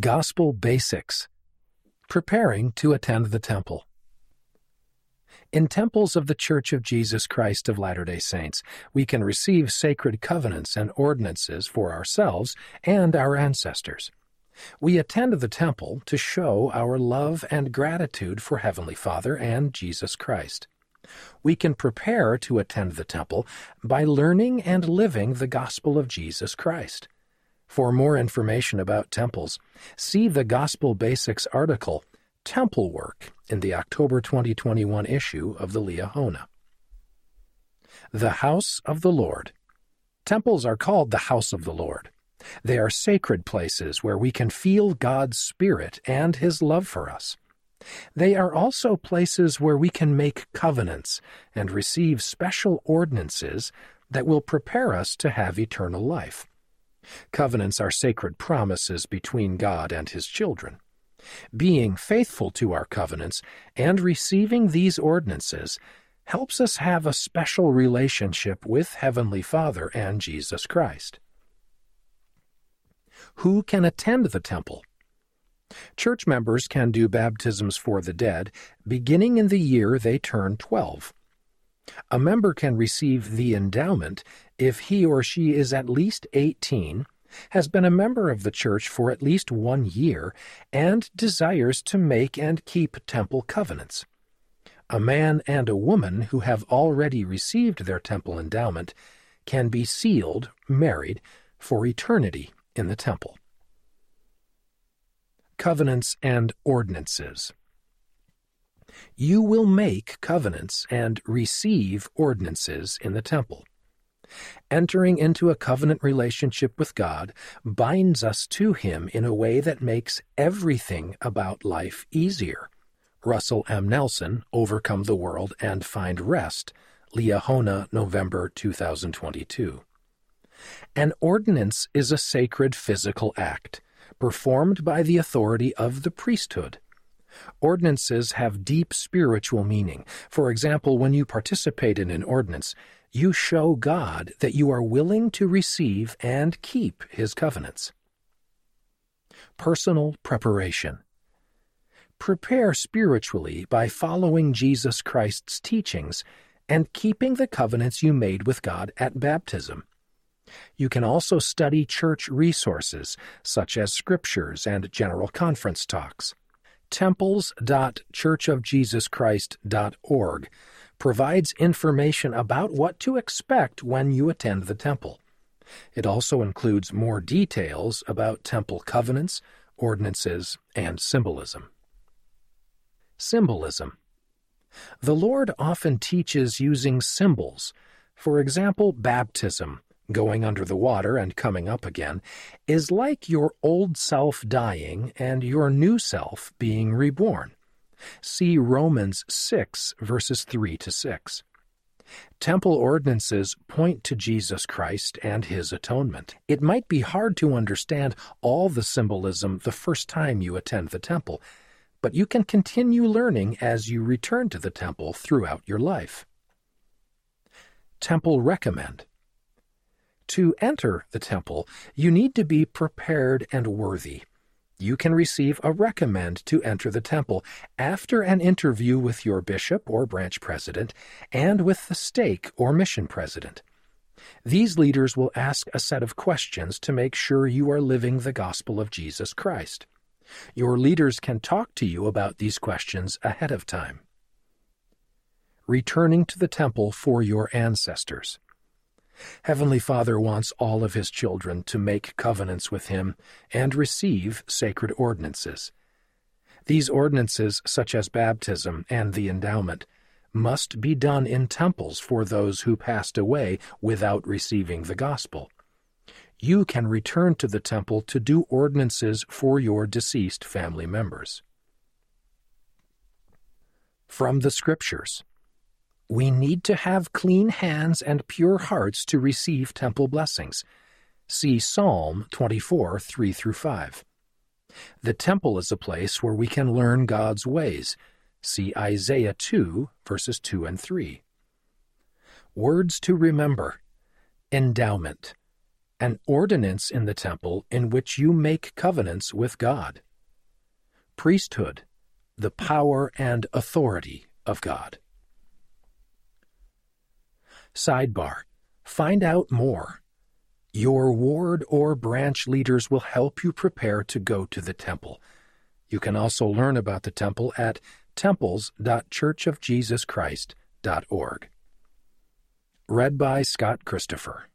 Gospel Basics Preparing to attend the temple. In temples of the Church of Jesus Christ of Latter day Saints, we can receive sacred covenants and ordinances for ourselves and our ancestors. We attend the temple to show our love and gratitude for Heavenly Father and Jesus Christ. We can prepare to attend the temple by learning and living the gospel of Jesus Christ. For more information about temples, see the Gospel Basics article, Temple Work, in the October 2021 issue of the Liahona. The House of the Lord. Temples are called the House of the Lord. They are sacred places where we can feel God's Spirit and His love for us. They are also places where we can make covenants and receive special ordinances that will prepare us to have eternal life. Covenants are sacred promises between God and His children. Being faithful to our covenants and receiving these ordinances helps us have a special relationship with Heavenly Father and Jesus Christ. Who can attend the temple? Church members can do baptisms for the dead beginning in the year they turn 12. A member can receive the endowment if he or she is at least 18, has been a member of the church for at least one year, and desires to make and keep temple covenants. A man and a woman who have already received their temple endowment can be sealed, married, for eternity in the temple. Covenants and Ordinances you will make covenants and receive ordinances in the temple. Entering into a covenant relationship with God binds us to Him in a way that makes everything about life easier. Russell M. Nelson, Overcome the World and Find Rest, Liahona, November 2022. An ordinance is a sacred physical act, performed by the authority of the priesthood Ordinances have deep spiritual meaning. For example, when you participate in an ordinance, you show God that you are willing to receive and keep His covenants. Personal preparation. Prepare spiritually by following Jesus Christ's teachings and keeping the covenants you made with God at baptism. You can also study church resources such as scriptures and general conference talks temples.churchofjesuschrist.org provides information about what to expect when you attend the temple. It also includes more details about temple covenants, ordinances, and symbolism. Symbolism. The Lord often teaches using symbols, for example, baptism, going under the water and coming up again, is like your old self dying and your new self being reborn. See Romans 6, verses 3 to 6. Temple ordinances point to Jesus Christ and his atonement. It might be hard to understand all the symbolism the first time you attend the temple, but you can continue learning as you return to the temple throughout your life. Temple Recommend to enter the temple, you need to be prepared and worthy. You can receive a recommend to enter the temple after an interview with your bishop or branch president and with the stake or mission president. These leaders will ask a set of questions to make sure you are living the gospel of Jesus Christ. Your leaders can talk to you about these questions ahead of time. Returning to the temple for your ancestors. Heavenly Father wants all of His children to make covenants with Him and receive sacred ordinances. These ordinances, such as baptism and the endowment, must be done in temples for those who passed away without receiving the gospel. You can return to the temple to do ordinances for your deceased family members. From the Scriptures we need to have clean hands and pure hearts to receive temple blessings. See Psalm 24, 3 through 5. The temple is a place where we can learn God's ways. See Isaiah 2, verses 2 and 3. Words to remember Endowment. an ordinance in the temple in which you make covenants with God. Priesthood, the power and authority of God. Sidebar Find out more. Your ward or branch leaders will help you prepare to go to the temple. You can also learn about the temple at temples.churchofjesuschrist.org. Read by Scott Christopher.